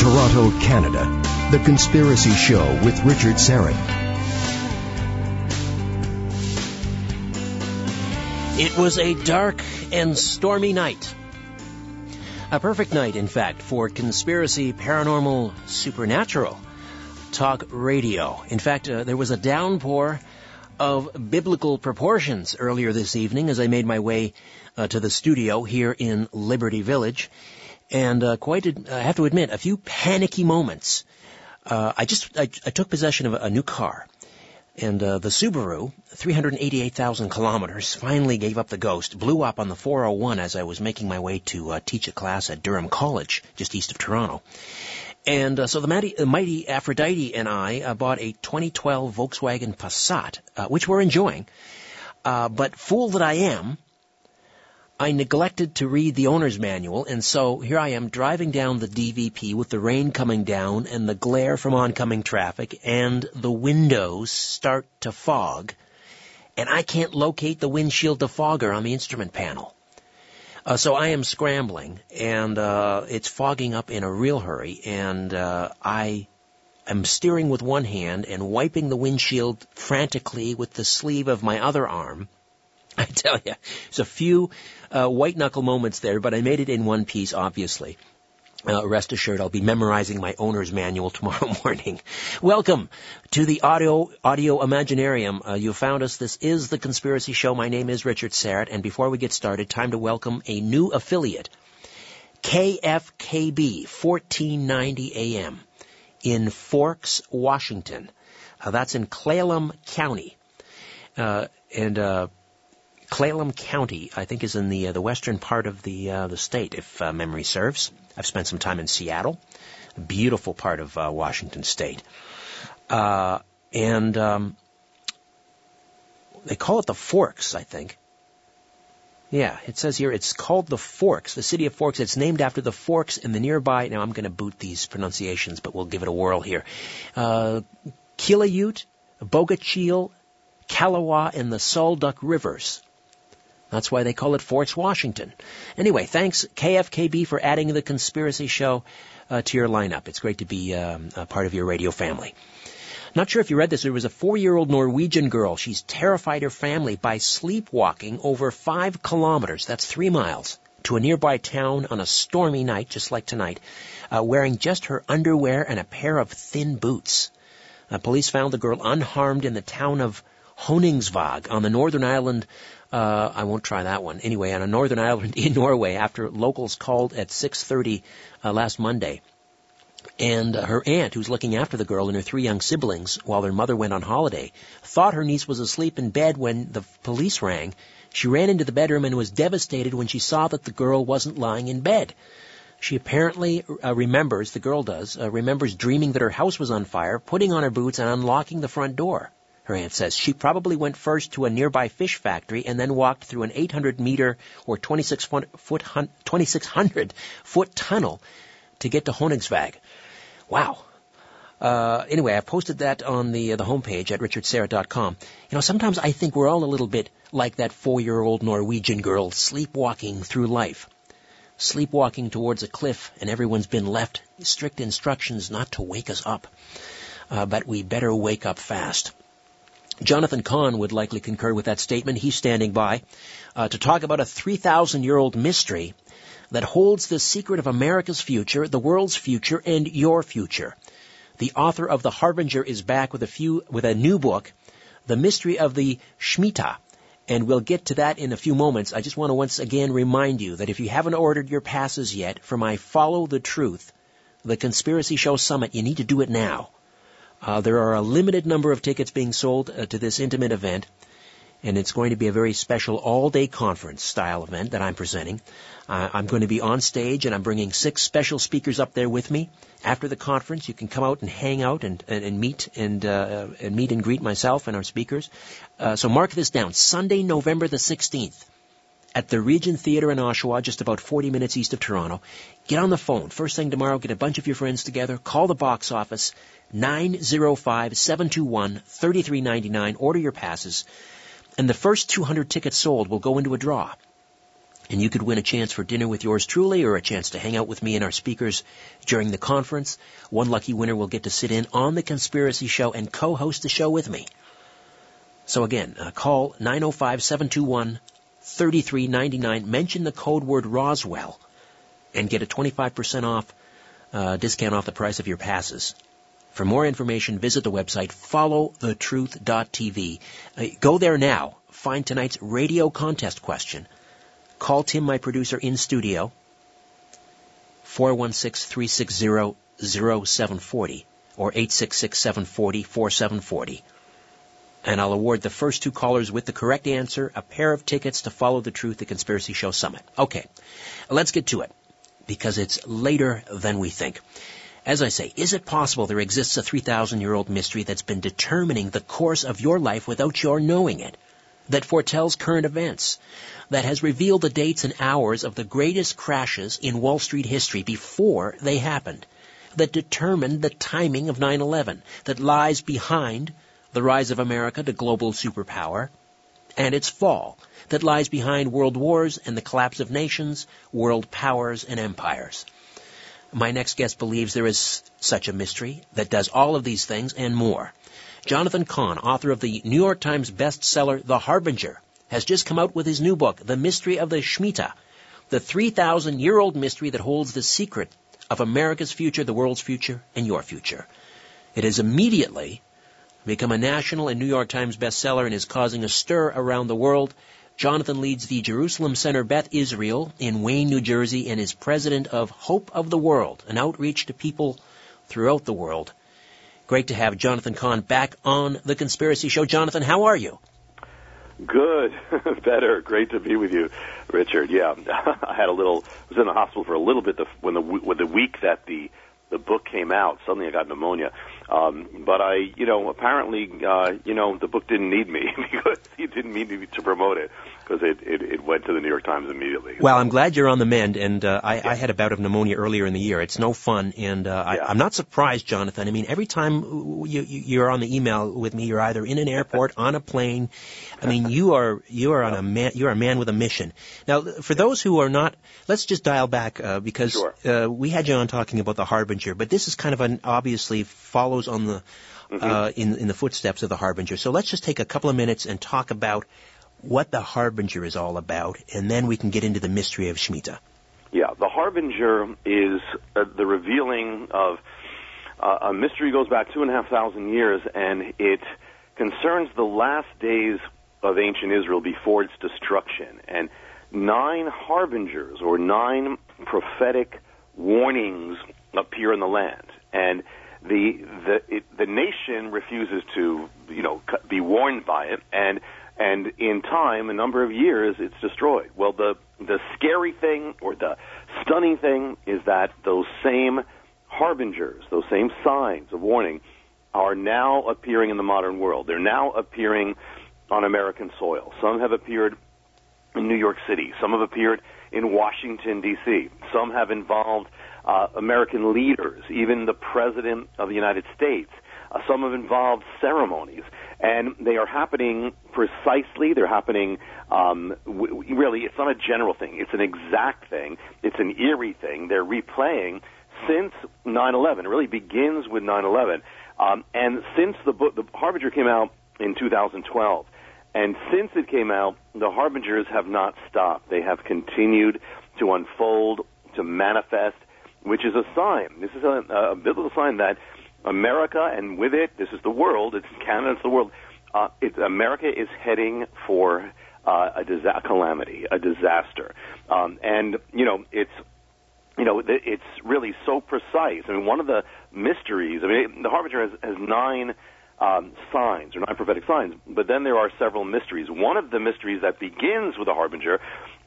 Toronto, Canada. The Conspiracy Show with Richard Syrett. It was a dark and stormy night. A perfect night, in fact, for conspiracy, paranormal, supernatural talk radio. In fact, uh, there was a downpour of biblical proportions earlier this evening as I made my way uh, to the studio here in Liberty Village. And uh, quite, a, I have to admit, a few panicky moments. Uh, I just I, I, took possession of a, a new car, and uh, the Subaru, 388,000 kilometers, finally gave up the ghost. Blew up on the 401 as I was making my way to uh, teach a class at Durham College, just east of Toronto. And uh, so the mighty, the mighty, Aphrodite and I uh, bought a 2012 Volkswagen Passat, uh, which we're enjoying. Uh, but fool that I am, I neglected to read the owner's manual, and so here I am driving down the DVP with the rain coming down and the glare from oncoming traffic, and the windows start to fog, and I can't locate the windshield defogger on the instrument panel. Uh, so I am scrambling, and uh, it's fogging up in a real hurry, and uh, I am steering with one hand and wiping the windshield frantically with the sleeve of my other arm. I tell you, there's a few uh, white knuckle moments there, but I made it in one piece, obviously. Uh, rest assured, I'll be memorizing my owner's manual tomorrow morning. Welcome to the audio audio Imaginarium. Uh, you found us. This is the Conspiracy Show. My name is Richard Syrett, and before we get started, time to welcome a new affiliate, KFKB 1490 AM in Forks, Washington. Uh, that's in Clallam County, uh, and uh, Clallam County, I think, is in the uh, the western part of the uh, the state, if uh, memory serves. I've spent some time in Seattle, a beautiful part of uh, Washington State, uh, and um, they call it the Forks, I think. Yeah, it says here it's called the Forks, the city of Forks. It's named after the forks in the nearby. Now I'm going to boot these pronunciations, but we'll give it a whirl here. Uh, Quileute, Bogachiel, Calawah, and the Sol Duc rivers that's why they call it Forks Washington. Anyway, thanks KFKB for adding the conspiracy show uh, to your lineup. It's great to be um, a part of your radio family. Not sure if you read this. There was a four-year-old Norwegian girl. She's terrified her family by sleepwalking over five kilometers. That's three miles to a nearby town on a stormy night, just like tonight, uh, wearing just her underwear and a pair of thin boots. Uh, police found the girl unharmed in the town of Honningsvåg on the northern island uh, I won't try that one. Anyway, on a northern island in Norway, after locals called at 6:30 uh, last Monday, and uh, her aunt, who's looking after the girl and her three young siblings while their mother went on holiday, thought her niece was asleep in bed when the police rang. She ran into the bedroom and was devastated when she saw that the girl wasn't lying in bed. She apparently uh, remembers, the girl does, uh, remembers dreaming that her house was on fire, putting on her boots and unlocking the front door her aunt says. She probably went first to a nearby fish factory and then walked through an 800 meter or 26 foot, 2600 foot tunnel to get to Honningsvåg. Wow. Uh, anyway, I posted that on the uh, the homepage at richardsyrett.com. You know, sometimes I think we're all a little bit like that four-year-old Norwegian girl sleepwalking through life, sleepwalking towards a cliff, and everyone's been left strict instructions not to wake us up. Uh, but we better wake up fast. Jonathan Cahn would likely concur with that statement. He's standing by uh, to talk about a 3,000 year old mystery that holds the secret of America's future, the world's future, and your future. The author of The Harbinger is back with a few, with a new book, The Mystery of the Shemitah. And we'll get to that in a few moments. I just want to once again remind you that if you haven't ordered your passes yet for my Follow the Truth, the Conspiracy Show Summit, you need to do it now. Uh, there are a limited number of tickets being sold uh, to this intimate event, and it's going to be a very special all-day conference style event that I'm presenting. Uh, I'm going to be on stage, and I'm bringing six special speakers up there with me. After the conference, you can come out and hang out and, and, and meet and, uh, and meet and greet myself and our speakers. Uh, so mark this down: Sunday, November the 16th at the Regent Theatre in Oshawa, just about 40 minutes east of Toronto. Get on the phone. First thing tomorrow, get a bunch of your friends together, call the box office, 905-721-3399. Order your passes. And the first 200 tickets sold will go into a draw. and you could win a chance for dinner with yours truly or a chance to hang out with me and our speakers during the conference. One lucky winner will get to sit in on the conspiracy show and co-host the show with me. So again, uh, call 905-721-3399, mention the code word Roswell, and get a 25% off uh, discount off the price of your passes. For more information, visit the website followthetruth.tv. Uh, go there now. Find tonight's radio contest question. Call Tim, my producer, in studio, 416-360-0740 or 866-740-4740. And I'll award the first two callers with the correct answer a pair of tickets to Follow the Truth, the Conspiracy Show Summit. Okay, let's get to it because it's later than we think. As I say, is it possible there exists a 3,000 year old mystery that's been determining the course of your life without your knowing it? That foretells current events? that has revealed the dates and hours of the greatest crashes in Wall Street history before they happened, that determined the timing of 9-11, that lies behind the rise of America to global superpower, and its fall, that lies behind world wars and the collapse of nations, world powers, and empires. My next guest believes there is such a mystery that does all of these things and more. Jonathan Cahn, author of the New York Times bestseller The Harbinger, has just come out with his new book, The Mystery of the Shemitah, the 3,000 year old mystery that holds the secret of America's future, the world's future, and your future. It is immediately become a national and New York Times bestseller and is causing a stir around the world. Jonathan leads the Jerusalem Center Beth Israel in Wayne, New Jersey, and is president of Hope of the World, an outreach to people throughout the world. Great to have Jonathan Cahn back on The Conspiracy Show. Jonathan, how are you? Good, better. Great to be with you, Richard. Yeah, I had a little. Was in the hospital for a little bit the, when the when the week that the the book came out. Suddenly, I got pneumonia. Um, but I, you know, apparently, uh, you know, the book didn't need me because he didn't need me to promote it because it, it, it went to the New York Times immediately. Well, I'm glad you're on the mend, and uh, I, yeah. I had a bout of pneumonia earlier in the year. It's no fun, and uh, yeah. I, I'm not surprised, Jonathan. I mean, every time you, you're on the email with me, you're either in an airport, on a plane. I mean, you are you are on a man. You're a man with a mission. Now, for those who are not, let's just dial back uh, because sure. uh, we had you on talking about the harbinger, but this is kind of an obviously follows on the mm-hmm. uh, in in the footsteps of the harbinger. So let's just take a couple of minutes and talk about what the harbinger is all about, and then we can get into the mystery of Shemitah. Yeah, the harbinger is uh, the revealing of uh, a mystery goes back two and a half thousand years, and it concerns the last days of ancient Israel before its destruction. And nine harbingers or nine prophetic warnings appear in the land, and the the it, the nation refuses to you know be warned by it, and and in time, a number of years, it's destroyed. Well, the the scary thing or the stunning thing is that those same harbingers, those same signs of warning, are now appearing in the modern world. They're now appearing on American soil. Some have appeared in New York City. Some have appeared in Washington D.C. Some have involved uh, American leaders, even the President of the United States. Uh, some have involved ceremonies, and they are happening precisely. They're happening um, w- really. It's not a general thing. It's an exact thing. It's an eerie thing. They're replaying since 9/11. It really begins with 9/11, um, and since the book, the Harbinger came out in 2012. And since it came out, the harbingers have not stopped. They have continued to unfold, to manifest, which is a sign. This is a, a biblical sign that America, and with it, this is the world. It's Canada. It's the world. Uh, America is heading for uh, a calamity, a disaster, um, and you know it's you know it's really so precise. I mean, one of the mysteries. I mean, the Harbinger has, has nine um, signs or nine prophetic signs, but then there are several mysteries. One of the mysteries that begins with the Harbinger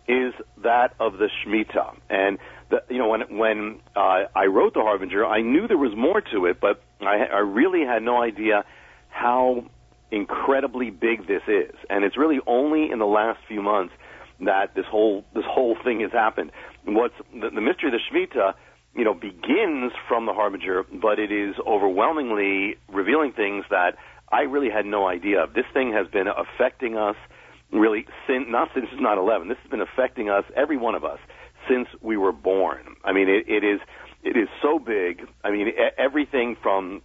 is that of the Shemitah, and the, you know, when when uh, I wrote the Harbinger, I knew there was more to it, but I, I really had no idea how incredibly big this is, and it's really only in the last few months that this whole this whole thing has happened. What's the, the mystery of the Shemitah? You know, begins from the Harbinger, but it is overwhelmingly revealing things that I really had no idea of. This thing has been affecting us really since not since 9/11. This has been affecting us, every one of us, since we were born. I mean, it, it is it is so big. I mean, everything from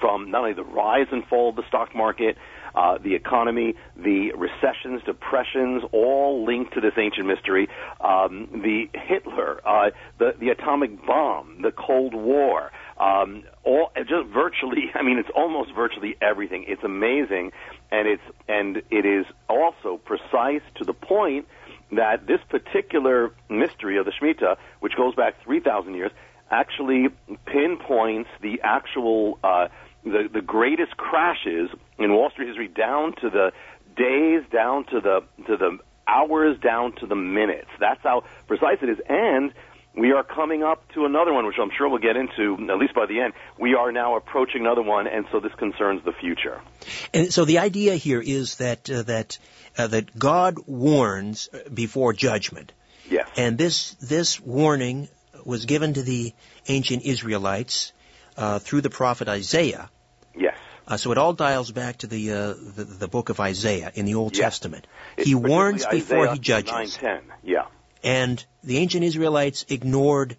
from not only the rise and fall of the stock market, uh, the economy, the recessions, depressions, all linked to this ancient mystery. Um, the Hitler, uh, the the atomic bomb, the Cold War, um, all just virtually. I mean, it's almost virtually everything. It's amazing, and it's and it is also precise to the point that this particular mystery of the Shemitah, which goes back 3,000 years, actually pinpoints the actual uh, the the greatest crashes in Wall Street history down to the days, down to the to the hours, down to the minutes. That's how precise it is, and we are coming up to another one, which I'm sure we'll get into at least by the end. We are now approaching another one, and so this concerns the future. And so the idea here is that uh, that uh, that God warns before judgment. Yes. And this this warning was given to the ancient Israelites uh, through the prophet Isaiah. Yes. Uh, so it all dials back to the, uh, the, the book of Isaiah in the Old Yes. Testament. It's he warns before Isaiah he judges. 9:10. Yeah. And the ancient Israelites ignored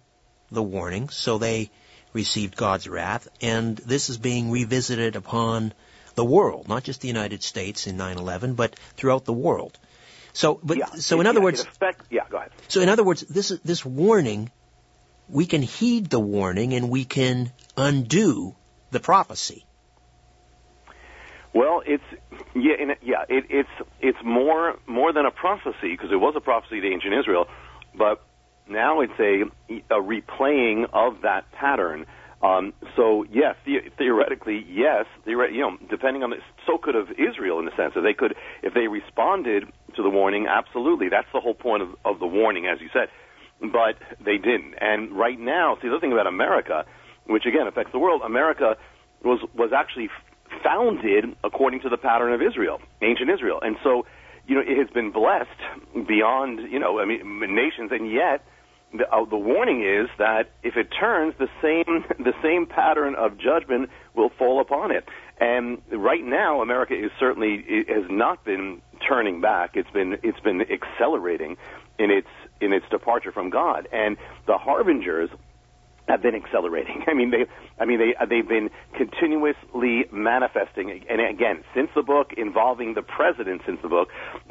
the warning, so they received God's wrath. And this is being revisited upon the world, not just the United States in 9/11, but throughout the world. So, but yeah. so It- in other words, it affect, yeah. Go ahead. so in other words, this this warning, we can heed the warning and we can undo the prophecy. Well, it's yeah, yeah. It, it's it's more more than a prophecy because it was a prophecy to ancient Israel, but now it's a a replaying of that pattern. Um, so yes, the, theoretically, yes, theoret- you know, depending on the, so could have Israel in the sense that they could, if they responded to the warning, absolutely. That's the whole point of, of the warning, as you said. But they didn't. And right now, see the thing about America, which again affects the world, America was was actually founded according to the pattern of Israel, ancient Israel. And so, you know, it has been blessed beyond, you know, I mean, nations, and yet the, uh, the warning is that if it turns, the same the same pattern of judgment will fall upon it. And right now, America is certainly has not been turning back. It's been it's been accelerating in its in its departure from God. And the harbingers have been accelerating. I mean, they, I mean, they, uh, they've been continuously manifesting, and again, since the book involving the president, since the book,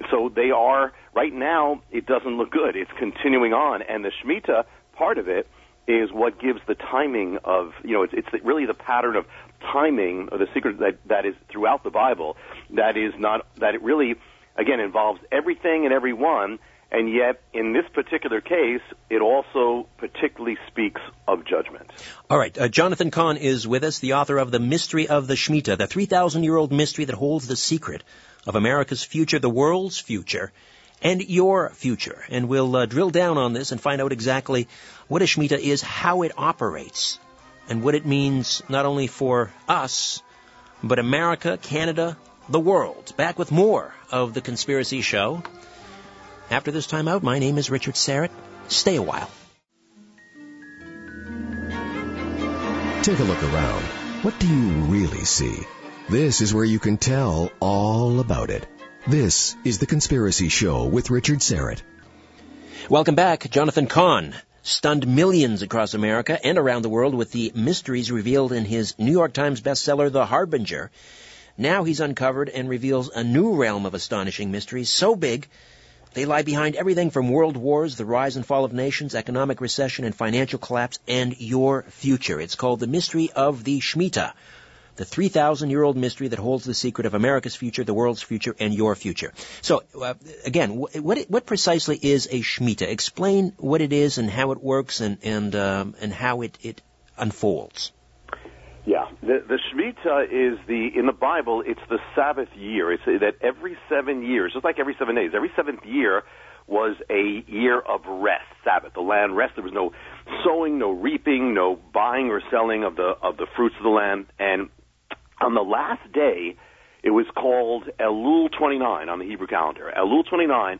so they are right now. It doesn't look good. It's continuing on, and the Shemitah part of it is what gives the timing of, you know, it's, it's really the pattern of timing, or the secret that that is throughout the Bible. That is not that it really, again, involves everything and everyone and yet, in this particular case, it also particularly speaks of judgment. All right, uh, Jonathan Cahn is with us, the author of The Mystery of the Shemitah, the 3,000 year old mystery that holds the secret of America's future, the world's future, and your future. And we'll uh, drill down on this and find out exactly what a Shemitah is, how it operates, and what it means not only for us, but America, Canada, the world. Back with more of The Conspiracy Show. After this time out, my name is Richard Syrett. Stay a while. Take a look around. What do you really see? This is where you can tell all about it. This is The Conspiracy Show with Richard Syrett. Welcome back. Jonathan Cahn stunned millions across America and around the world with the mysteries revealed in his New York Times bestseller, The Harbinger. Now he's uncovered and reveals a new realm of astonishing mysteries so big they lie behind everything from world wars, the rise and fall of nations, economic recession and financial collapse, and your future. It's called The Mystery of the Shemitah, the 3,000 year old mystery that holds the secret of America's future, the world's future, and your future. So, uh, again, what, what, precisely is a Shemitah? Explain what it is and how it works and, and, um, and how it, it unfolds. The, the Shemitah is the in the Bible. It's the Sabbath year. It's that every seven years, just like every seven days, every seventh year was a year of rest, Sabbath. The land rest. There was no sowing, no reaping, no buying or selling of the of the fruits of the land. And on the last day, it was called Elul 29 on the Hebrew calendar. Elul 29.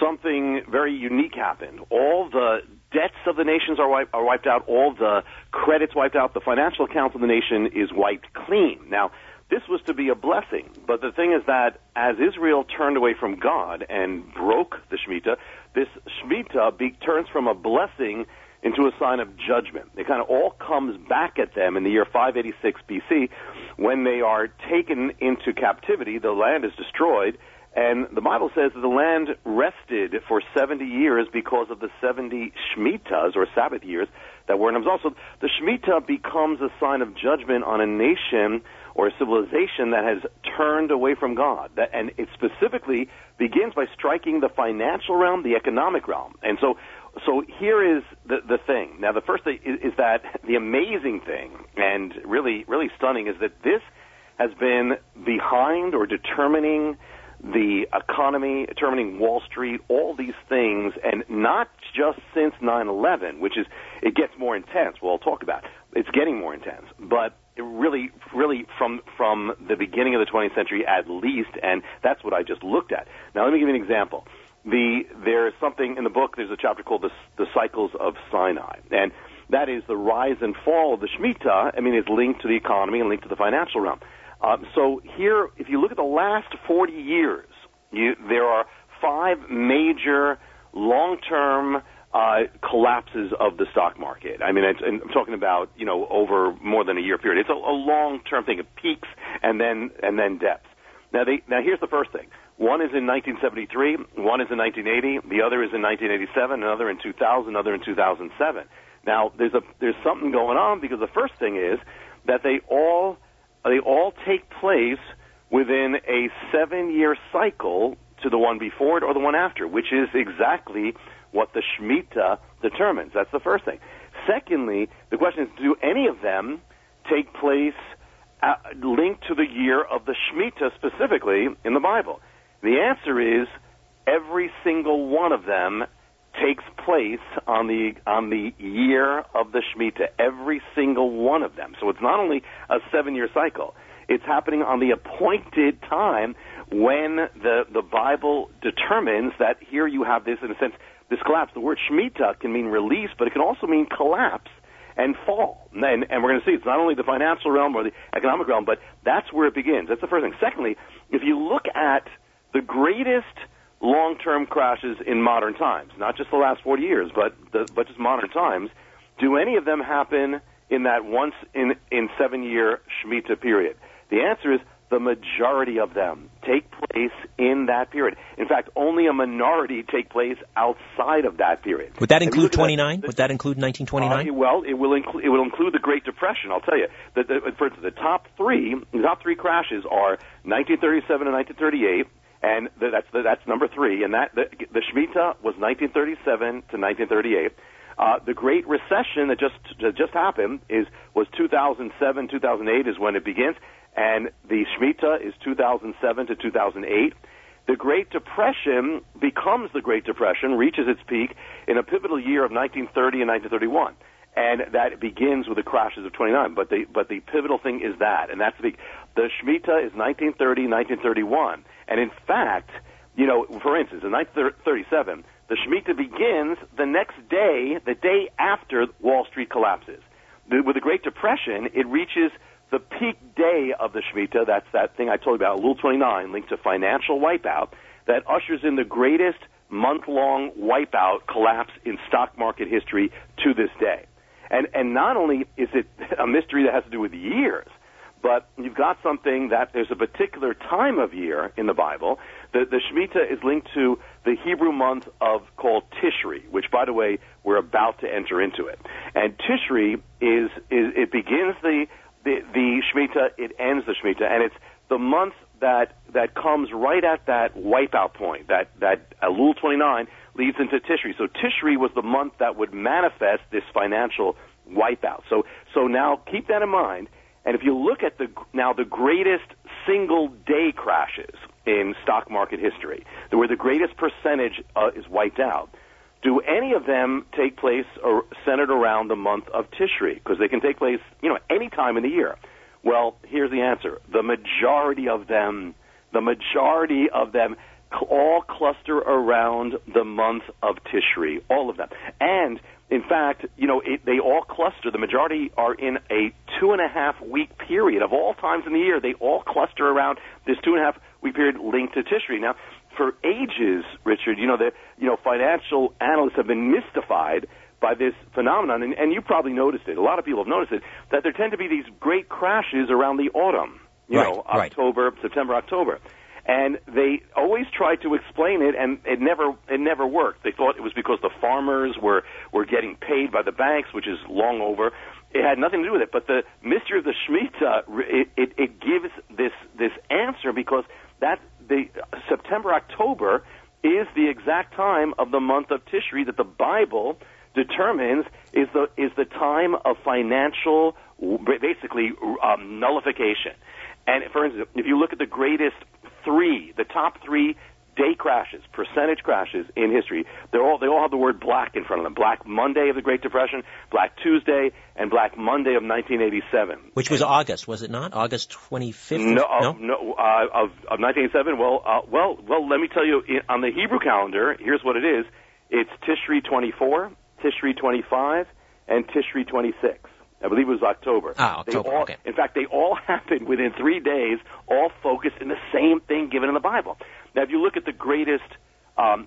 Something very unique happened. All the debts of the nations are, wipe, are wiped out. All the credits wiped out. The financial accounts of the nation is wiped clean. Now, this was to be a blessing. But the thing is that as Israel turned away from God and broke the Shemitah, this Shemitah be, turns from a blessing into a sign of judgment. It kind of all comes back at them in the year 586 BC when they are taken into captivity. The land is destroyed, and the Bible says that the land rested for 70 years because of the 70 Shemitahs, or Sabbath years, that were in them. Also, the Shemitah becomes a sign of judgment on a nation or a civilization that has turned away from God. And it specifically begins by striking the financial realm, the economic realm. And so, so here is the, the thing. Now, the first thing is, is that the amazing thing, and really, really stunning, is that this has been behind or determining the economy, determining Wall Street, all these things, and not just since 9/11, which is it gets more intense. Well, talk about. It. It's getting more intense, but really, really from from the beginning of the 20th century at least, and that's what I just looked at. Now, let me give you an example. The there's something in the book. There's a chapter called the the cycles of Sinai, and that is the rise and fall of the Shemitah. I mean, it's linked to the economy and linked to the financial realm. Um, so here, if you look at the last 40 years, you, there are five major long-term uh, collapses of the stock market. I mean, I'm talking about you know over more than a year period. It's a, a long-term thing. It peaks and then and then depths. Now, they, now here's the first thing. One is in 1973, one is in 1980, the other is in 1987, another in 2000, another in 2007. Now, there's a there's something going on because the first thing is that they all they all take place within a seven-year cycle to the one before it or the one after, which is exactly what the Shemitah determines. That's the first thing. Secondly, the question is, do any of them take place uh, linked to the year of the Shemitah specifically in the Bible? The answer is every single one of them takes place on the on the year of the Shemitah. Every single one of them. So it's not only a seven-year cycle; it's happening on the appointed time when the the Bible determines that here you have this in a sense this collapse. The word Shemitah can mean release, but it can also mean collapse and fall. And, and we're going to see it's not only the financial realm or the economic realm, but that's where it begins. That's the first thing. Secondly, if you look at the greatest long-term crashes in modern times, not just the last 40 years, but the, but just modern times, do any of them happen in that once in in seven year Shemitah period? The answer is the majority of them take place in that period. In fact, only a minority take place outside of that period. Would that include 29? Would that include 1929? Uh, well, it will include it will include the Great Depression. I'll tell you. The, the, for instance, the top three the top three crashes are 1937 and 1938 and that's that's number three. And that the, the Shemitah was 1937 to 1938. Uh, the Great Recession that just that just happened is was 2007 2008 is when it begins, and the Shemitah is 2007 to 2008. The Great Depression becomes the Great Depression, reaches its peak in a pivotal year of 1930 and 1931 and that begins with the crashes of 29. But the but the pivotal thing is that, and that's the the Shemitah is 1930, 1931, and in fact, you know, for instance, in 1937, the Shemitah begins the next day, the day after Wall Street collapses. The, with the Great Depression, it reaches the peak day of the Shemitah. That's that thing I told you about, Elul 29, linked to financial wipeout, that ushers in the greatest month-long wipeout collapse in stock market history to this day. And and not only is it a mystery that has to do with years, but you've got something that there's a particular time of year in the Bible. The, the Shemitah is linked to the Hebrew month of called Tishri, which, by the way, we're about to enter into it. And Tishri is, is it begins the, the, the Shemitah, it ends the Shemitah, and it's the month that, that comes right at that wipeout point, that, that Elul 29 leads into Tishri. So Tishri was the month that would manifest this financial wipeout. So, so now keep that in mind and if you look at the now the greatest single day crashes in stock market history, where the greatest percentage uh, is wiped out, do any of them take place or centered around the month of Tishri? Because they can take place, you know, any time in the year. Well, here's the answer: the majority of them, the majority of them all cluster around the month of Tishri, all of them. And in fact, you know, it, they all cluster. The majority are in a two and a half week period of all times in the year. They all cluster around this two and a half week period linked to Tishri. Now, for ages, Richard, you know, the you know financial analysts have been mystified by this phenomenon, and, and you probably noticed it. A lot of people have noticed it that there tend to be these great crashes around the autumn. You right, know, right. October, September, October and they always tried to explain it and it never it never worked. They thought it was because the farmers were were getting paid by the banks which is long over. It had nothing to do with it. But the mystery of the shemitah it, it, it gives this this answer because that the september october is the exact time of the month of tishri that the bible determines is the is the time of financial basically um, nullification. And for instance, if you look at the greatest three, the top three day crashes, percentage crashes in history, they're all they all have the word black in front of them. Black Monday of the Great Depression, Black Tuesday, and Black Monday of 1987. Which was August, was it not? August 25th? No, no, no uh, of, of 1987. Well, uh, well, well. Let me tell you, on the Hebrew calendar, here's what it is: it's Tishri 24, Tishri 25, and Tishri 26. I believe it was October. Ah, October. All, okay. In fact, they all happened within three days, all focused in the same thing given in the Bible. Now, if you look at the greatest um,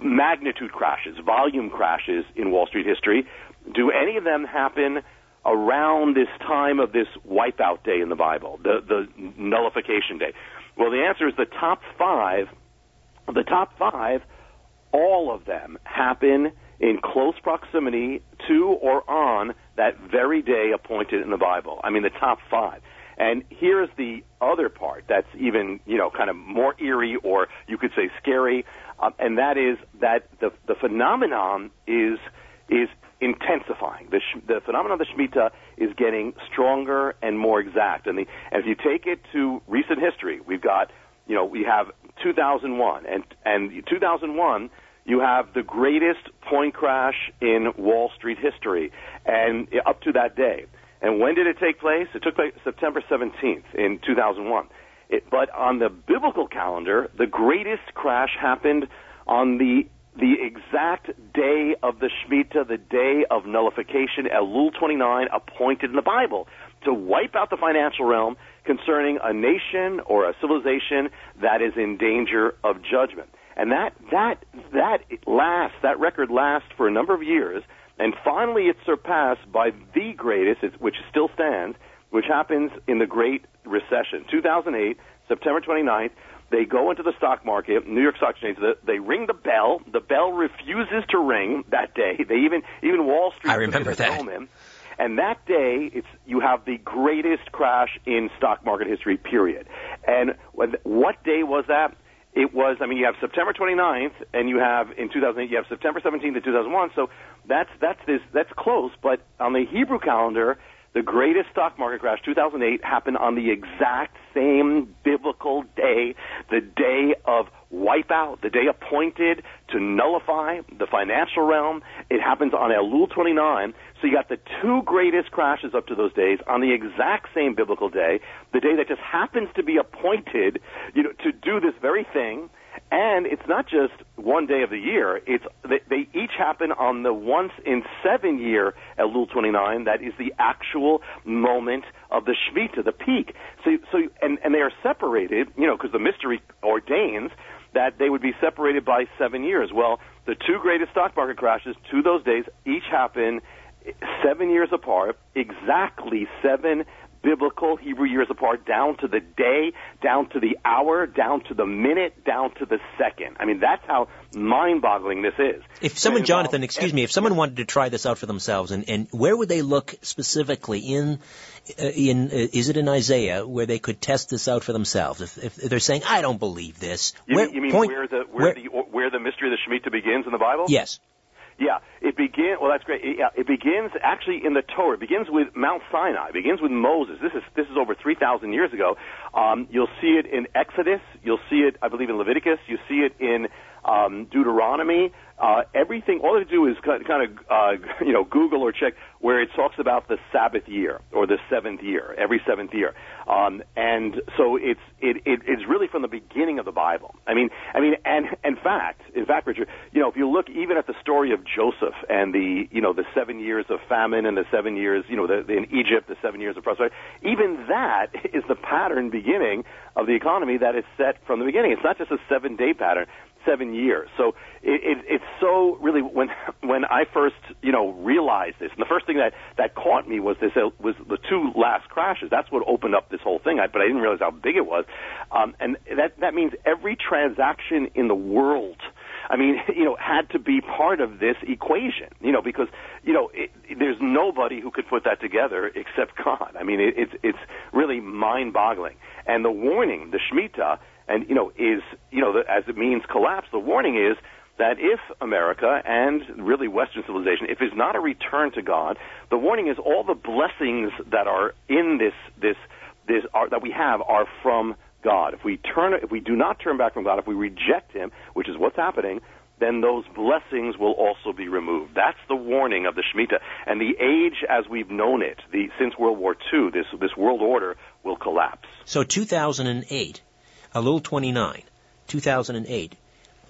magnitude crashes, volume crashes in Wall Street history, do any of them happen around this time of this wipeout day in the Bible, the, the nullification day? Well, the answer is the top five. The top five, all of them happen in close proximity to or on that very day appointed in the Bible. I mean, the top five. And here's the other part that's even, you know, kind of more eerie or you could say scary, um, and that is that the, the phenomenon is, is intensifying. The, the phenomenon of the Shemitah is getting stronger and more exact. And, the, and if you take it to recent history, we've got, you know, we have 2001, and, and 2001 you have the greatest point crash in Wall Street history, and up to that day. And when did it take place? It took place September 17th in 2001. It, but on the biblical calendar, the greatest crash happened on the the exact day of the Shemitah, the day of nullification, Elul 29, appointed in the Bible to wipe out the financial realm concerning a nation or a civilization that is in danger of judgment. And that, that, that lasts, that record lasts for a number of years, and finally it's surpassed by the greatest, which still stands, which happens in the Great Recession. 2008, September 29th, they go into the stock market, New York Stock Exchange. They ring the bell. The bell refuses to ring that day. They even even Wall Street. I remember that. And that day, it's you have the greatest crash in stock market history. Period. And what day was that? It was, I mean, you have September 29th, and you have in 2008, you have September 17th in 2001. So that's that's this that's close. But on the Hebrew calendar, the greatest stock market crash, 2008, happened on the exact same biblical day, the day of wipeout, the day appointed to nullify the financial realm. It happens on Elul 29. So you got the two greatest crashes up to those days on the exact same biblical day, the day that just happens to be appointed, you know, to do this very thing. And it's not just one day of the year. It's they, they each happen on the once in seven year Elul 29. That is the actual moment of the Shemitah, the peak. So, so and and they are separated, you know, because the mystery ordains that they would be separated by seven years. Well, the two greatest stock market crashes, to those days, each happen seven years apart, exactly seven biblical Hebrew years apart, down to the day, down to the hour, down to the minute, down to the second. I mean, that's how mind-boggling this is. If someone, Jonathan, excuse me, if someone wanted to try this out for themselves, and, and where would they look specifically in, uh, in uh, is it in Isaiah where they could test this out for themselves? If, if they're saying, I don't believe this, you, where, mean, you mean point, where the where, where the where the mystery of the Shemitah begins in the Bible? Yes. Yeah, it begins. Well, that's great. It, yeah, it begins actually in the Torah. It begins with Mount Sinai. It begins with Moses. This is this is over three thousand years ago. Um, you'll see it in Exodus. You'll see it, I believe, in Leviticus. You see it in um, Deuteronomy. Uh, everything, all they do is kind of, uh, you know, Google or check where it talks about the Sabbath year or the seventh year, every seventh year. Um, and so it's, it, it, it's really from the beginning of the Bible. I mean, I mean, and in fact, in fact, Richard, you know, if you look even at the story of Joseph and the, you know, the seven years of famine and the seven years, you know, the, in Egypt, the seven years of prosperity, even that is the pattern beginning of the economy that is set from the beginning. It's not just a seven day pattern seven years. So it, it, it's so really when when I first you know realized this, and the first thing that that caught me was this uh, was the two last crashes. That's what opened up this whole thing. I, but I didn't realize how big it was, um, and that that means every transaction in the world. I mean, you know, had to be part of this equation, you know, because, you know, it, there's nobody who could put that together except God. I mean, it, it's, it's really mind-boggling. And the warning, the Shemitah, and you know is you know as it means collapse. The warning is that if America and really Western civilization, if it's not a return to God, the warning is all the blessings that are in this this this are, that we have are from God. If we turn, if we do not turn back from God, if we reject Him, which is what's happening, then those blessings will also be removed. That's the warning of the Shemitah. And the age as we've known it, the, since World War II, this, this world order will collapse. So 2008 Elul 29, 2008,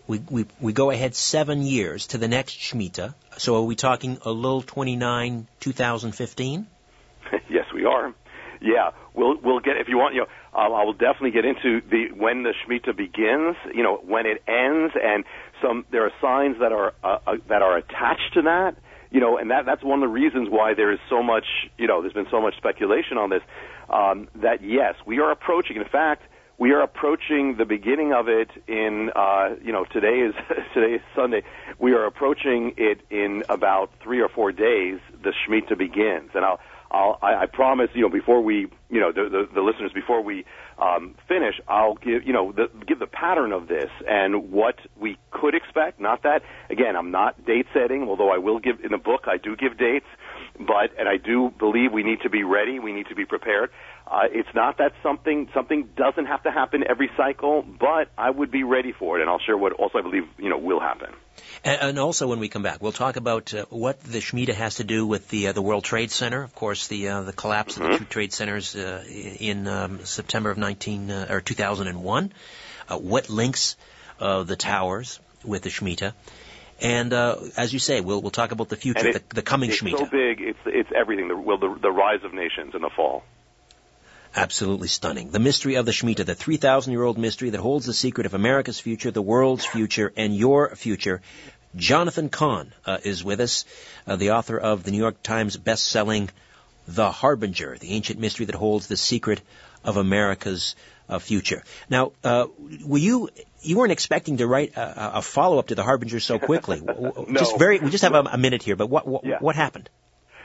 we, we, we go ahead seven years to the next Shemitah. So are we talking Elul 29, 2015? yes, we are. Yeah, we'll we'll get if you want. You know, I will definitely get into the when the Shemitah begins. You know, when it ends, and some there are signs that are uh, uh, that are attached to that. You know, and that that's one of the reasons why there is so much. You know, there's been so much speculation on this. Um, that yes, we are approaching. In fact, we are approaching the beginning of it in uh, you know today is today is Sunday. We are approaching it in about three or four days. The Shemitah begins, and I'll. I'll, I, I promise, you know, before we, you know, the, the, the listeners, before we um, finish, I'll give, you know, the, give the pattern of this and what we could expect. Not that, again, I'm not date setting, although I will give in the book, I do give dates, but and I do believe we need to be ready, we need to be prepared. Uh, it's not that something something doesn't have to happen every cycle, but I would be ready for it, and I'll share what also I believe you know will happen. And, and also, when we come back, we'll talk about uh, what the Shemitah has to do with the uh, the World Trade Center. Of course, the uh, the collapse mm-hmm. of the mm-hmm. two trade centers uh, in um, September of 19 uh, or 2001. what links the towers with the Shemitah? And uh, as you say, we'll we'll talk about the future, it, the, the, coming it's Shemitah. It's so big. It's it's everything. The, well, the the rise of nations in the fall. Absolutely stunning. The mystery of the Shemitah, the 3,000 year old mystery that holds the secret of America's future, the world's future, and your future. Jonathan Cahn uh, is with us, uh, the author of the New York Times best-selling The Harbinger, the ancient mystery that holds the secret of America's uh, future. Now, uh, were you you weren't expecting to write a, a follow-up to The Harbinger so quickly? no. Just very, we just have a, a minute here, but what what, yeah. what happened?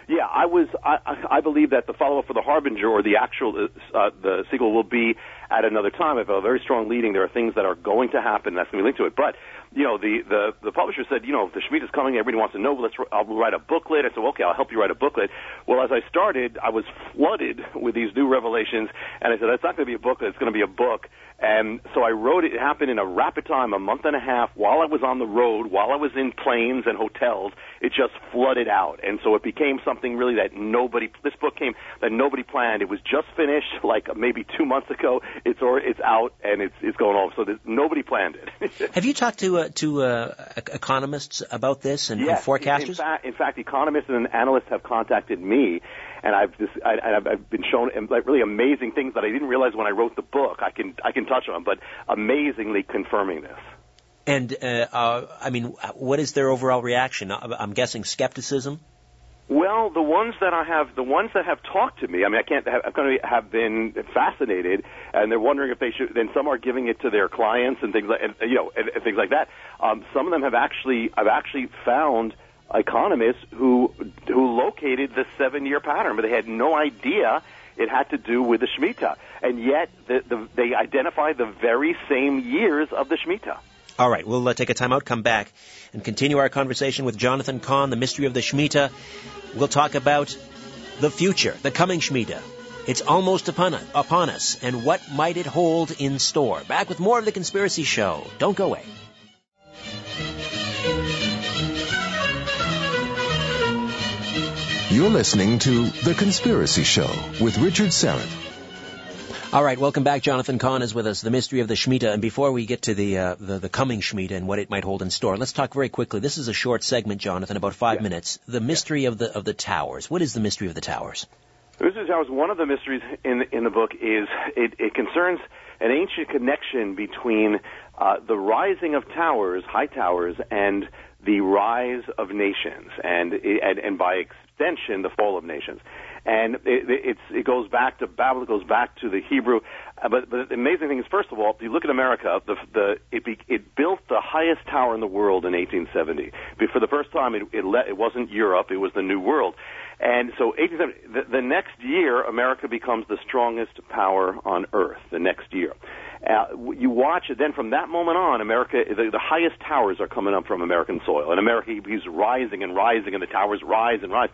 Yeah, I was. I, I believe that the follow-up for the Harbinger or the actual uh, the sequel will be at another time. I have a very strong leading. There are things that are going to happen that's going to be linked to it. But you know, the the the publisher said, you know, if the Shemitah is coming. Everybody wants to know. Let's I'll write a booklet. I said, okay, I'll help you write a booklet. Well, as I started, I was flooded with these new revelations, and I said, that's not going to be a booklet. It's going to be a book. And so I wrote it. It happened in a rapid time, a month and a half, while I was on the road, while I was in planes and hotels. It just flooded out, and so it became something really that nobody. This book came that nobody planned. It was just finished, like maybe two months ago. It's or it's out and it's it's going off. So nobody planned it. Have you talked to uh, uh, to uh, economists about this and, yes, and forecasters? In fact, in fact, economists and analysts have contacted me and I've just I, I've been shown like really amazing things that I didn't realize when I wrote the book. I can I can touch on, but amazingly confirming this. And uh, uh, I mean, what is their overall reaction? I'm guessing skepticism. Well, the ones that I have, the ones that have talked to me, I mean, I can't have, of have been fascinated, and they're wondering if they should. Then some are giving it to their clients and things like, and, you know, and, and things like that. Um, some of them have actually, I've actually found economists who who located the seven year pattern, but they had no idea it had to do with the Shemitah. And yet the, the, they identify the very same years of the Shemitah. All right, we'll uh, take a time out, come back, and continue our conversation with Jonathan Cahn, the mystery of the Shemitah. We'll talk about the future, the coming Shemitah. It's almost upon, upon us, and what might it hold in store? Back with more of The Conspiracy Show. Don't go away. You're listening to The Conspiracy Show with Richard Syrett. All right, welcome back. Jonathan Cahn is with us, the mystery of the Shemitah. And before we get to the, uh, the, the coming Shemitah and what it might hold in store, let's talk very quickly. This is a short segment, Jonathan, about five yeah. minutes. The mystery yeah. of the of the towers. What is the mystery of the towers? The mystery of the towers. One of the mysteries in in the book is it, it concerns an ancient connection between uh, the rising of towers, high towers, and the rise of nations, and and, and by extension, the fall of nations. And it, it's, it goes back to Babel, it goes back to the Hebrew. Uh, but, but the amazing thing is, first of all, if you look at America, the, the, it, be, it built the highest tower in the world in 1870. For the first time, it, it, let, it wasn't Europe, it was the New World. And so 1870, the, the next year, America becomes the strongest power on earth, the next year. Uh, you watch it, then from that moment on, America, the, the highest towers are coming up from American soil. And America, he's rising and rising, and the towers rise and rise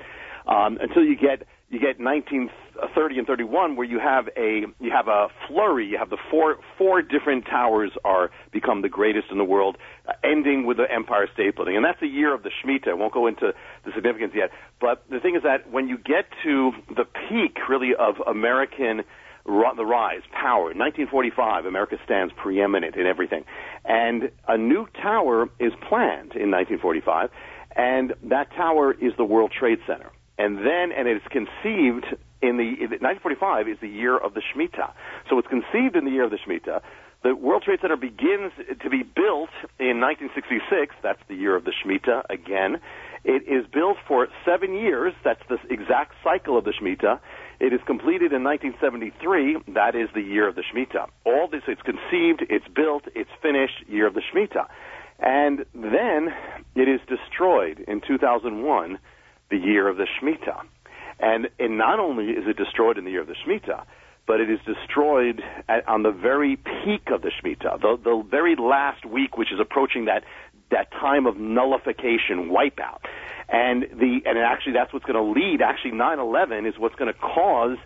um, until you get you get 1930 and 31 where you have a you have a flurry you have the four four different towers are become the greatest in the world uh, ending with the empire state building and that's the year of the shemitah i won't go into the significance yet but the thing is that when you get to the peak really of american the rise, power. 1945, America stands preeminent in everything. And a new tower is planned in 1945, and that tower is the World Trade Center. And then, and it's conceived in the, 1945 is the year of the Shemitah. So it's conceived in the year of the Shemitah. The World Trade Center begins to be built in 1966. That's the year of the Shemitah again. It is built for seven years. That's the exact cycle of the Shemitah. It is completed in 1973. That is the year of the Shemitah. All this, it's conceived, it's built, it's finished, year of the Shemitah. And then it is destroyed in 2001, the year of the Shemitah. And, and not only is it destroyed in the year of the Shemitah, but it is destroyed at, on the very peak of the Shemitah, the, the very last week, which is approaching that, that time of nullification, wipeout. And the and actually that's what's going to lead. Actually, 9/11 is what's going to cause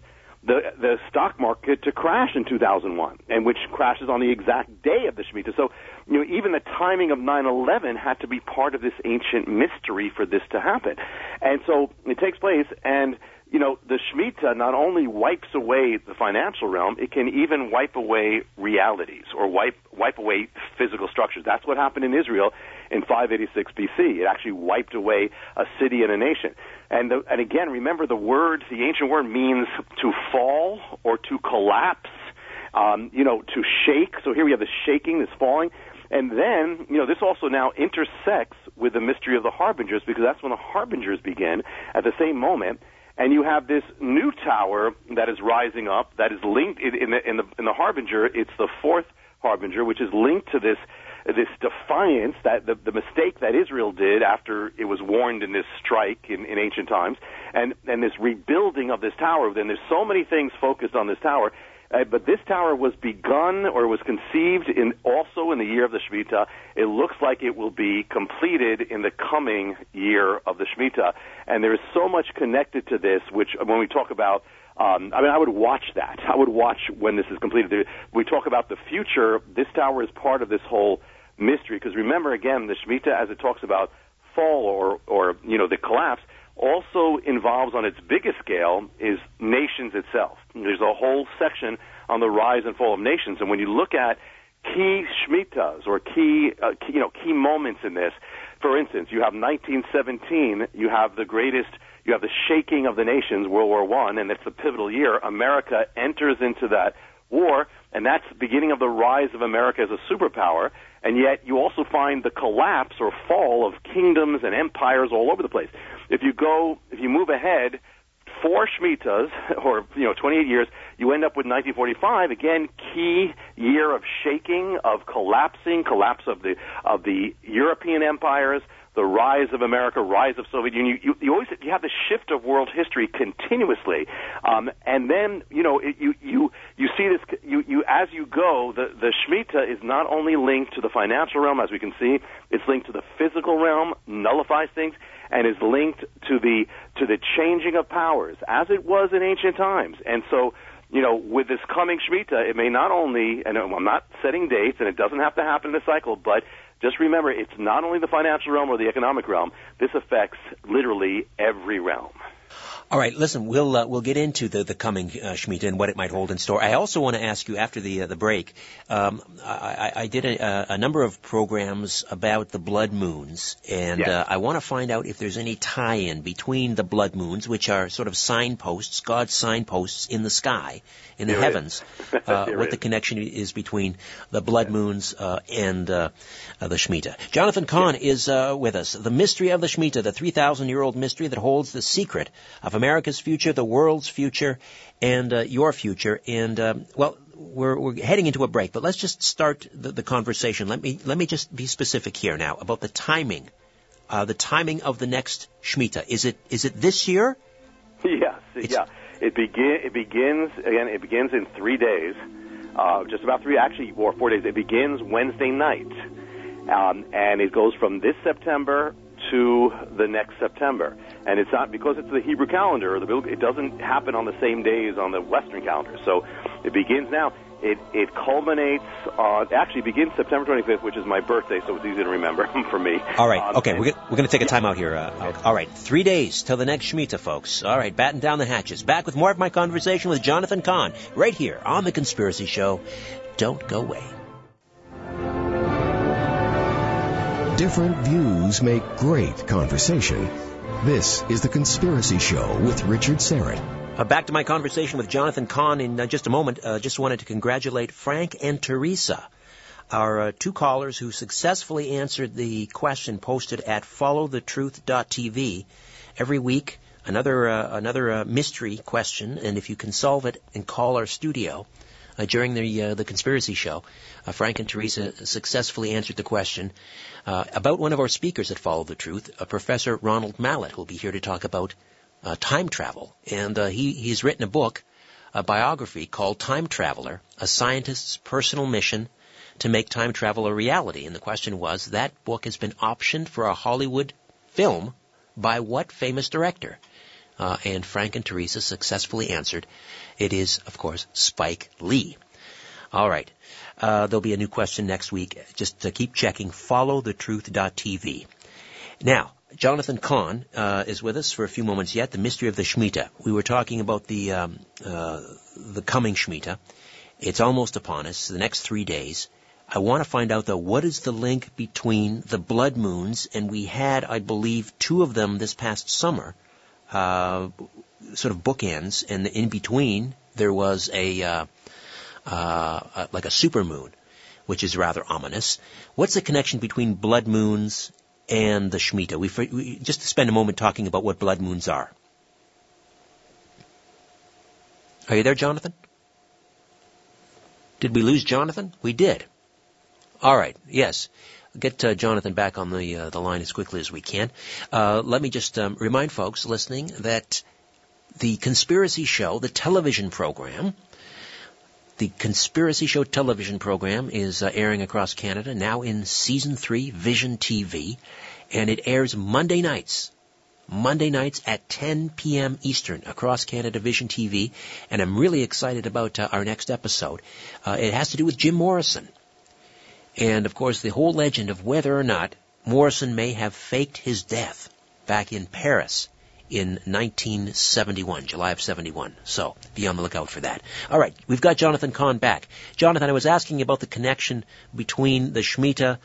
the the stock market to crash in 2001, and which crashes on the exact day of the Shemitah. So, you know, even the timing of 9/11 had to be part of this ancient mystery for this to happen. And so it takes place, and you know, the Shemitah not only wipes away the financial realm, it can even wipe away realities or wipe wipe away physical structures. That's what happened in Israel in 586 BC. It actually wiped away a city and a nation. And, the, and again, remember the word, the ancient word means to fall or to collapse, um, you know, to shake. So here we have the shaking, this falling. And then, you know, this also now intersects with the mystery of the harbingers because that's when the harbingers begin at the same moment. And you have this new tower that is rising up that is linked in the, in the, in the harbinger. It's the fourth harbinger, which is linked to this this defiance that the, the mistake that Israel did after it was warned in this strike in, in ancient times, and and this rebuilding of this tower. Then there's so many things focused on this tower. Uh, but this tower was begun or was conceived in also in the year of the Shemitah. It looks like it will be completed in the coming year of the Shemitah. And there is so much connected to this, which when we talk about um, I mean, I would watch that. I would watch when this is completed. We talk about the future. This tower is part of this whole mystery because remember again, the Shemitah, as it talks about fall or or you know the collapse, also involves on its biggest scale is nations itself. There's a whole section on the rise and fall of nations, and when you look at key Shemitahs or key, uh, key you know key moments in this, for instance, you have 1917. You have the greatest you have the shaking of the nations, World War One, and it's the pivotal year. America enters into that war, and that's the beginning of the rise of America as a superpower. And yet, you also find the collapse or fall of kingdoms and empires all over the place. If you go, if you move ahead four Shemitahs, or you know, 28 years, you end up with 1945. Again, key year of shaking, of collapsing, collapse of the of the European empires, the rise of America, rise of Soviet Union. You, you always you have the shift of world history continuously, um, and then you know it, you you you see this you you as you go. The the Shemitah is not only linked to the financial realm, as we can see, it's linked to the physical realm, nullifies things, and is linked to the to the changing of powers, as it was in ancient times. And so you know, with this coming Shemitah, it may not only, and I'm not setting dates, and it doesn't have to happen in a cycle, but just remember, it's not only the financial realm or the economic realm. This affects literally every realm. All right, listen, we'll uh, we'll get into the the coming uh, Shemitah and what it might hold in store. I also want to ask you after the uh, the break. Um, I, I did a, a number of programs about the blood moons, and Yes. uh, I want to find out if there's any tie-in between the blood moons, which are sort of signposts, God's signposts in the sky, in the There is. heavens. Uh, what is. the connection is between the blood moons uh, and uh, the Shemitah. Jonathan Cahn is uh, with us. The mystery of the Shemitah, the 3,000 year old mystery that holds the secret of America's future, the world's future, and uh, your future. And um, well, we're, we're heading into a break, but let's just start the, the conversation. Let me let me just be specific here now about the timing. Uh, the timing of the next Shemitah. Is it is it this year? Yes, yeah. It begin it begins again. It begins in three days, uh, just about three actually, or four days. It begins Wednesday night, um, and it goes from this September to the next September. And it's not because it's the Hebrew calendar or the. It doesn't happen on the same days on the Western calendar. So it begins now. It it culminates. Uh, actually, begins September 25th, which is my birthday, so it's easy to remember for me. All right. Um, okay. We're, we're going to take a time out here. Uh, all right. Three days till the next Shemitah, folks. All right. Batten down the hatches. Back with more of my conversation with Jonathan Cahn right here on The Conspiracy Show. Don't go away. Different views make great conversation. This is The Conspiracy Show with Richard Syrett. Uh, back to my conversation with Jonathan Cahn in uh, just a moment. Uh, just wanted to congratulate Frank and Teresa, our uh, two callers who successfully answered the question posted at followthetruth.tv every week. Another uh, another uh, mystery question, and if you can solve it and call our studio uh, during the uh, the conspiracy show, uh, Frank and Teresa successfully answered the question uh, about one of our speakers at Follow the Truth, uh, Professor Ronald Mallett, who'll be here to talk about uh, time travel, and he he's written a book, a biography called Time Traveler: A Scientist's Personal Mission to Make Time Travel a Reality. And the question was, that book has been optioned for a Hollywood film by what famous director? Uh, and Frank and Teresa successfully answered, it is, of course, Spike Lee. All right. Uh, there'll be a new question next week. Just to keep checking, Follow the followthetruth.tv. Now, Jonathan Cahn uh, is with us for a few moments yet. The mystery of the Shemitah. We were talking about the um, uh, the coming Shemitah. It's almost upon us. The next three days. I want to find out though what is the link between the blood moons, and we had, I believe, two of them this past summer, uh, sort of bookends, and in between there was a uh, uh, like a super moon, which is rather ominous. What's the connection between blood moons and the Shemitah? We, we just to spend a moment talking about what blood moons are. Are you there, Jonathan? Did we lose Jonathan? We did. All right. Yes. Get uh, Jonathan back on the uh, the line as quickly as we can. Uh, let me just um, remind folks listening that the Conspiracy Show, the television program, the Conspiracy Show television program is uh, airing across Canada now in season three, Vision TV, and it airs Monday nights. Monday nights at 10 p.m. Eastern across Canada Vision TV, and I'm really excited about uh, our next episode. Uh, it has to do with Jim Morrison. And of course, the whole legend of whether or not Morrison may have faked his death back in Paris in 1971, July of 71. So be on the lookout for that. All right, we've got Jonathan Cahn back. Jonathan, I was asking about the connection between the Shemitah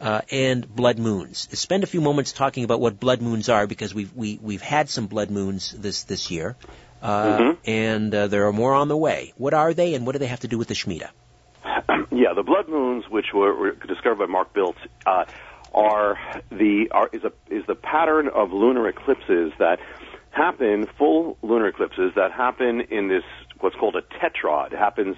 uh, and blood moons. Spend a few moments talking about what blood moons are because we've we, we've had some blood moons this this year, uh, Mhm. and uh, there are more on the way. What are they, and what do they have to do with the Shemitah? yeah, the blood moons, which were, were discovered by Mark Biltz, uh, are the are is a is the pattern of lunar eclipses that happen, full lunar eclipses that happen in this what's called a tetrad. It happens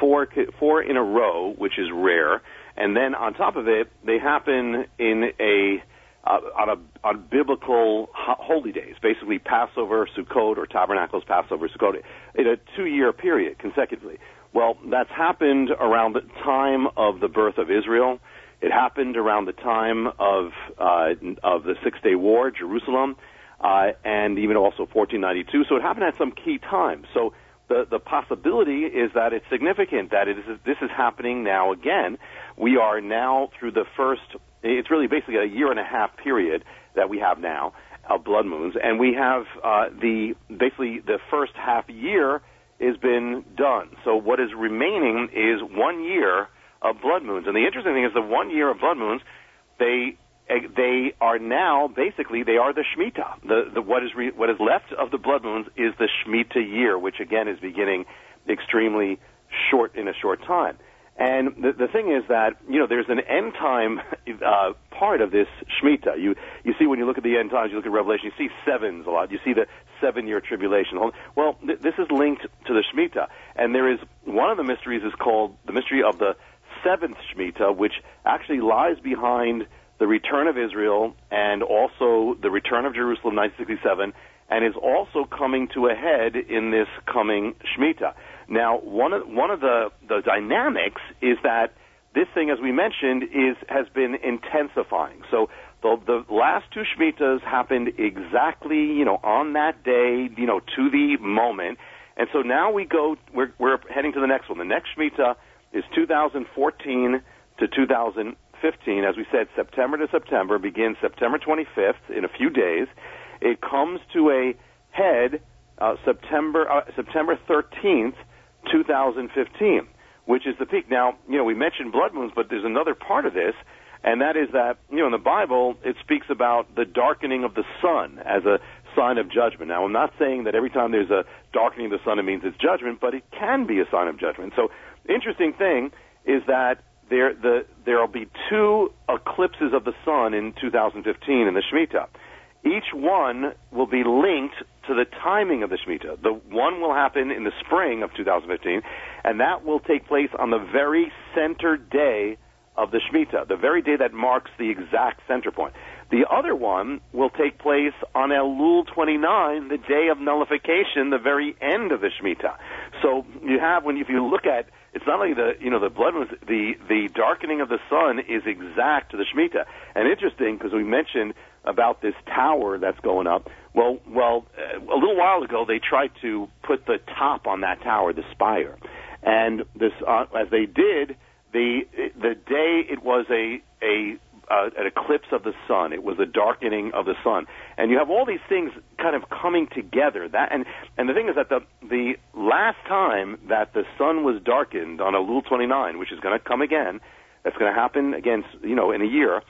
four four in a row, which is rare, and then on top of it, they happen in a uh, on a on biblical ho- holy days, basically Passover, Sukkot, or Tabernacles, Passover, Sukkot, in a two-year period consecutively. Well, that's happened around the time of the birth of Israel. It happened around the time of uh, of the Six Day War, Jerusalem, uh, and even also 1492. So it happened at some key times. So the the possibility is that it's significant that it is this is happening now again. We are now through the first. It's really basically a year and a half period that we have now of blood moons, and we have uh, the basically the first half year has been done. So what is remaining is one year of blood moons. And the interesting thing is the one year of blood moons, they eh, they are now basically they are the Shemitah. The, the what is re, what is left of the blood moons is the Shemitah year, which again is beginning extremely short in a short time. And the, the thing is that you know there's an end time uh, part of this Shemitah. You you see when you look at the end times, you look at Revelation, you see sevens a lot. You see the seven year tribulation. Well, th- this is linked to the Shemitah, and there is one of the mysteries is called the mystery of the seventh Shemitah, which actually lies behind the return of Israel and also the return of Jerusalem 1967 and is also coming to a head in this coming Shemitah. Now, one of, one of the, the dynamics is that this thing, as we mentioned, is, has been intensifying. So the, the last two shmitas happened exactly, you know, on that day, you know, to the moment. And so now we go, we're, we're heading to the next one. The next Shemitah is 2014 to 2015. As we said, September to September begins September 25th in a few days. It comes to a head uh, September uh, September 13th, 2015, which is the peak. Now, you know, we mentioned blood moons, but there's another part of this, and that is that you know in the Bible it speaks about the darkening of the sun as a sign of judgment. Now, I'm not saying that every time there's a darkening of the sun it means it's judgment, but it can be a sign of judgment. So interesting thing is that there the there'll be two eclipses of the sun in 2015 in the Shemitah. Each one will be linked to the timing of the Shemitah. The one will happen in the spring of 2015, and that will take place on the very center day of the Shemitah, the very day that marks the exact center point. The other one will take place on Elul 29, the day of nullification, the very end of the Shemitah. So you have, when if you look at it's not only the you know the blood moons, the the darkening of the sun is exact to the Shemitah. And interesting because we mentioned about this tower that's going up. Well, well, uh, a little while ago they tried to put the top on that tower, the spire, and this uh, as they did, the the day it was a a uh, an eclipse of the sun. It was a darkening of the sun, and you have all these things kind of coming together. That and and the thing is that the the last time that the sun was darkened on a Elul 29, which is going to come again, that's going to happen again, you know, in a year.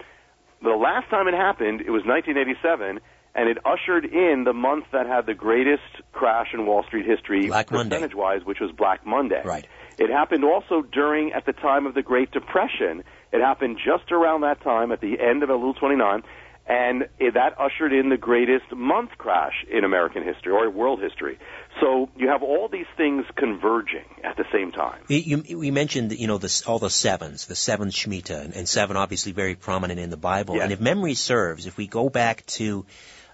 The last time it happened, it was 1987, and it ushered in the month that had the greatest crash in Wall Street history, percentage-wise, which was Black Monday. Right. It happened also during at the time of the Great Depression it happened just around that time at the end of Elul 29, and that ushered in the greatest month crash in American history or world history. So you have all these things converging at the same time. You, you, we mentioned, you know, this, all the sevens, the seventh Shemitah, and, and, seven obviously very prominent in the Bible. Yes. And if memory serves, if we go back to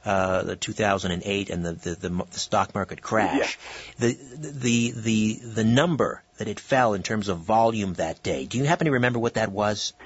uh, the 2008 and the, the, the, the stock market crash, the, the, the, the number that it fell in terms of volume that day. Do you happen to remember what that was?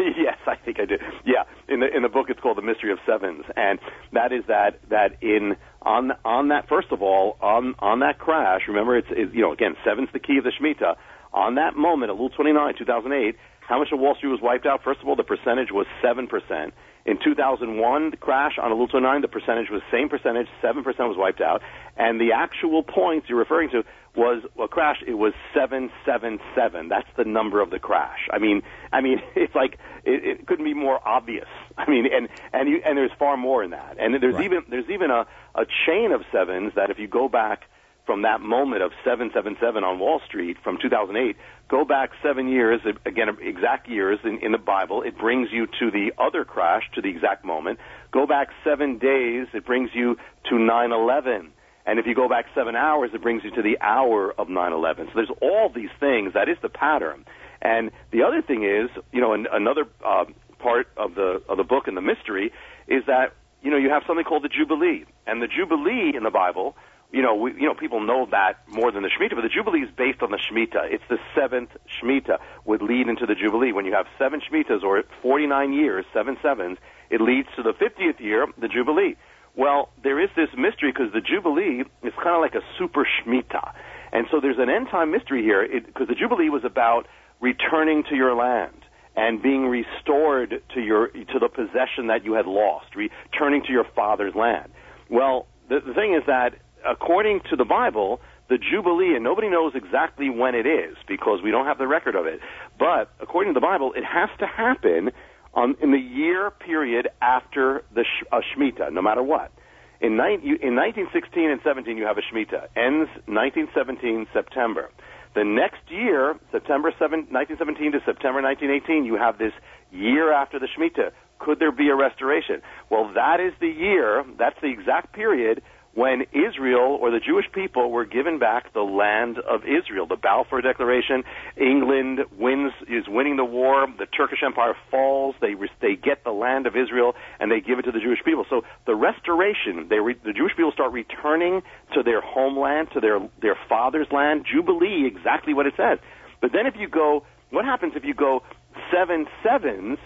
think I do. Yeah, in the in the book it's called The Mystery of Sevens, and that is that that in on on that first of all on on that crash. Remember, it's, it's you know again seven's the key of the Shemitah. On that moment, at Elul 29, 2008, how much of Wall Street was wiped out? First of all, the percentage was seven percent. In 2001, the crash on Elul 29, the percentage was same percentage, 7% was wiped out. And the actual points you're referring to was a crash. It was 777. That's the number of the crash. I mean, I mean, it's like, it, it couldn't be more obvious. I mean, and, and you, and there's far more in that. And there's right. even, there's even a, a chain of sevens that if you go back from that moment of 777 on Wall Street from 2008, go back seven years, again, exact years in, in the Bible, it brings you to the other crash, to the exact moment. Go back seven days, it brings you to 9-11. And if you go back seven hours, it brings you to the hour of 9/11. So there's all these things. That is the pattern. And the other thing is, you know, an, another uh, part of the of the book and the mystery is that you know you have something called the Jubilee, and the Jubilee in the Bible. You know, we, you know, people know that more than the Shemitah, but the Jubilee is based on the Shemitah. It's the seventh Shemitah would lead into the Jubilee. When you have seven Shemitahs or 49 years, seven sevens, it leads to the 50th year, the Jubilee. Well, there is this mystery because the Jubilee is kind of like a super Shemitah. And so there's an end time mystery here because the Jubilee was about returning to your land and being restored to your to the possession that you had lost, returning to your father's land. Well, the, the thing is that according to the Bible, the Jubilee, and nobody knows exactly when it is because we don't have the record of it, but according to the Bible, it has to happen um, in the year period after the sh- Shemitah, no matter what. In, ni- in 1916 and 17, you have a Shemitah. Ends 1917 September. The next year, September 7, 1917 to September 1918, you have this year after the Shemitah. Could there be a restoration? Well, that is the year, that's the exact period when Israel or the Jewish people were given back the land of Israel. The Balfour Declaration, England wins is winning the war, the Turkish Empire falls, they they get the land of Israel and they give it to the Jewish people. So the restoration, they re, the Jewish people start returning to their homeland, to their their father's land, jubilee, exactly what it says. But then if you go, what happens if you go seven sevens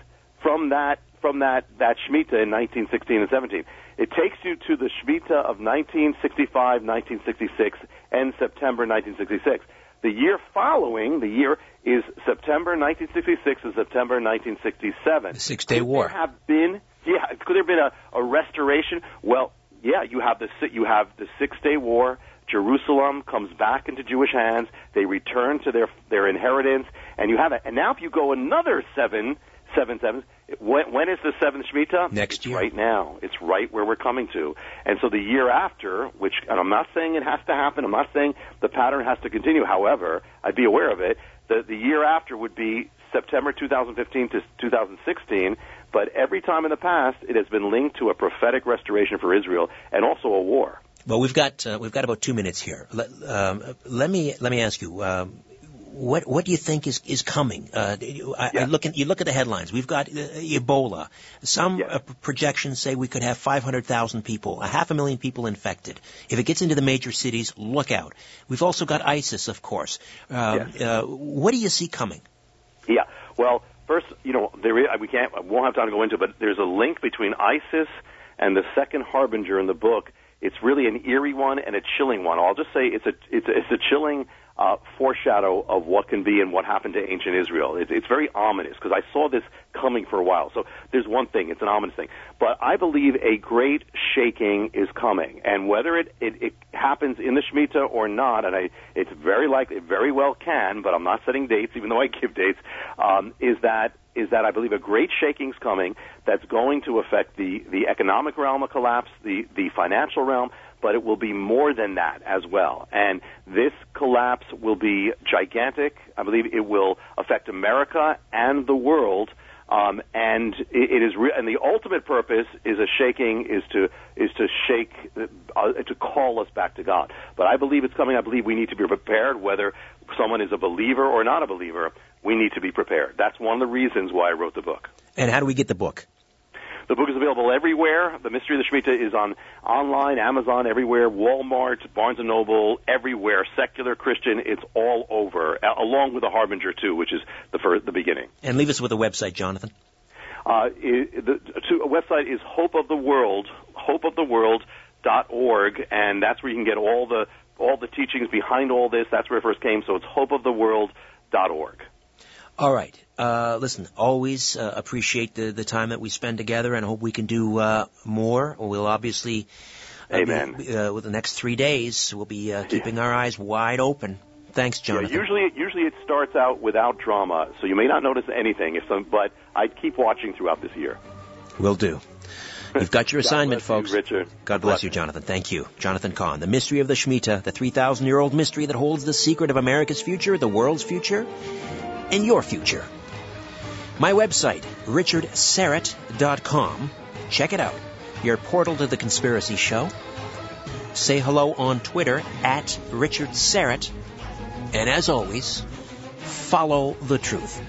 from that from that that Shemitah in 1916 and 17? It takes you to the Shemitah of 1965, 1966, and September 1966. The year following, the year is September 1966 and September 1967. The Six Day War. Could there have been, yeah, could there have been a, a restoration? Well, yeah, you have the you have the Six Day War. Jerusalem comes back into Jewish hands. They return to their their inheritance, and you have it. And now, if you go another seven seven sevens, when, when is the seventh Shemitah? Next it's year. Right now. It's right where we're coming to. And so the year after, which, and I'm not saying it has to happen, I'm not saying the pattern has to continue. However, I'd be aware of it. The, the year after would be September 2015 to 2016. But every time in the past, it has been linked to a prophetic restoration for Israel and also a war. Well, we've got uh, we've got about two minutes here. Let, um, let me let me ask you. Um, what what do you think is is coming? Uh, I, Yeah. I look at you look at the headlines. We've got uh, Ebola. Some Yeah. uh, projections say we could have 500,000 people, a half a million people infected. If it gets into the major cities, look out. We've also got ISIS, of course. Um, Yes. uh, what do you see coming? Yeah. Well, first, you know, there is, we can't, I won't have time to go into, it, but there's a link between ISIS and the second harbinger in the book. It's really an eerie one and a chilling one. I'll just say it's a it's a, it's a chilling uh, foreshadow of what can be and what happened to ancient Israel. It's, it's very ominous because I saw this coming for a while. So there's one thing; it's an ominous thing. But I believe a great shaking is coming, and whether it it, it happens in the Shemitah or not, and I it's very likely, it very well can, but I'm not setting dates, even though I give dates. Um, is that is that I believe a great shaking's coming that's going to affect the, the economic realm of collapse, the, the financial realm, but it will be more than that as well. And this collapse will be gigantic. I believe it will affect America and the world. Um, and it, it is, re- and the ultimate purpose is a shaking is to is to shake uh, to call us back to God. But I believe it's coming. I believe we need to be prepared, whether someone is a believer or not a believer. We need to be prepared. That's one of the reasons why I wrote the book. And how do we get the book? The book is available everywhere. The Mystery of the Shemitah is on online, Amazon, everywhere, Walmart, Barnes and Noble, everywhere. Secular Christian, it's all over, along with the Harbinger too, which is the first, the beginning. And leave us with a website, Jonathan. Uh, the to, a website is Hope of the World, hopeoftheworld.org, and that's where you can get all the all the teachings behind all this. That's where it first came. So it's hopeoftheworld.org. All right. Uh, listen, always uh, appreciate the, the time that we spend together and hope we can do uh, more. We'll obviously, uh, Amen. be- uh, with the next three days, we'll be uh, keeping our eyes wide open. Thanks, Jonathan. Yeah, usually, usually it starts out without drama, so you may not notice anything. If some, but I'd keep watching throughout this year. Will do. You've got your assignment, bless you, folks. Richard. God bless you, Jonathan. Thank you. Jonathan Cahn, The Mystery of the Shemitah, the 3,000 year old mystery that holds the secret of America's future, the world's future, and your future. My website, richardsyrett.com. Check it out. Your portal to the conspiracy show. Say hello on Twitter at Richard Syrett. And as always, follow the truth.